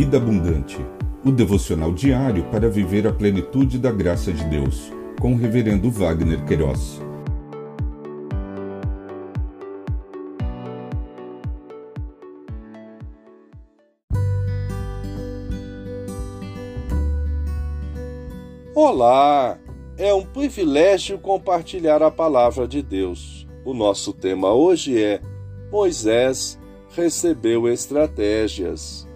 Vida Abundante, o devocional diário para viver a plenitude da graça de Deus, com o Reverendo Wagner Queiroz. Olá! É um privilégio compartilhar a palavra de Deus. O nosso tema hoje é Moisés recebeu estratégias.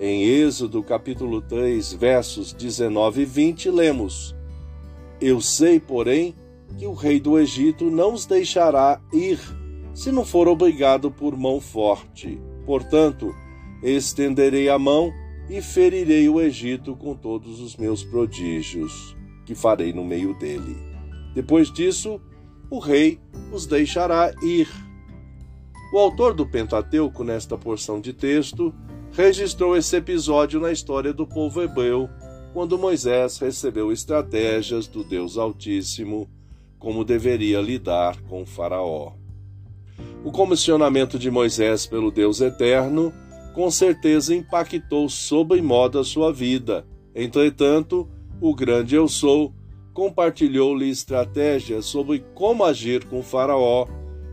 Em Êxodo capítulo 3, versos 19 e 20, lemos: Eu sei, porém, que o rei do Egito não os deixará ir, se não for obrigado por mão forte. Portanto, estenderei a mão e ferirei o Egito com todos os meus prodígios, que farei no meio dele. Depois disso, o rei os deixará ir. O autor do Pentateuco, nesta porção de texto, registrou esse episódio na história do povo hebreu, quando Moisés recebeu estratégias do Deus Altíssimo como deveria lidar com Faraó. O comissionamento de Moisés pelo Deus Eterno com certeza impactou sobremodo a sua vida. Entretanto, o grande Eu Sou compartilhou-lhe estratégias sobre como agir com Faraó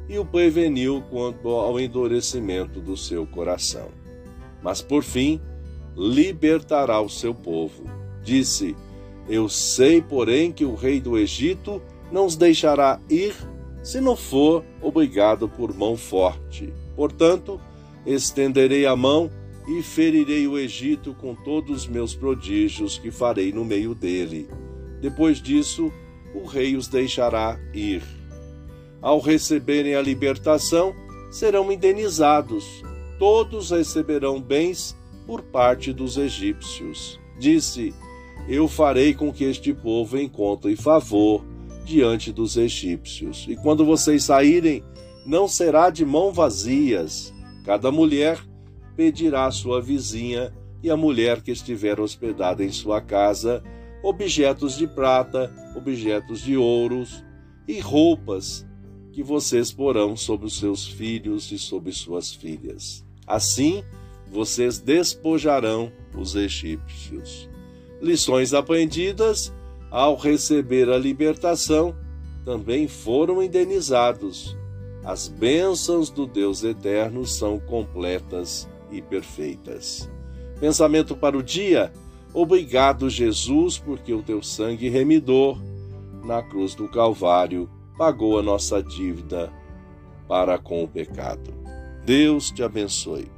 e o preveniu quanto ao endurecimento do seu coração mas por fim libertará o seu povo. Disse: Eu sei, porém, que o rei do Egito não os deixará ir se não for obrigado por mão forte. Portanto, estenderei a mão e ferirei o Egito com todos os meus prodígios que farei no meio dele. Depois disso, o rei os deixará ir. Ao receberem a libertação, serão indenizados todos receberão bens por parte dos egípcios. Disse: Eu farei com que este povo encontre favor diante dos egípcios. E quando vocês saírem, não será de mão vazias. Cada mulher pedirá à sua vizinha e a mulher que estiver hospedada em sua casa objetos de prata, objetos de ouros e roupas que vocês porão sobre os seus filhos e sobre suas filhas. Assim, vocês despojarão os egípcios. Lições aprendidas ao receber a libertação, também foram indenizados. As bênçãos do Deus eterno são completas e perfeitas. Pensamento para o dia: Obrigado, Jesus, porque o teu sangue remidor na cruz do Calvário pagou a nossa dívida para com o pecado. Deus te abençoe.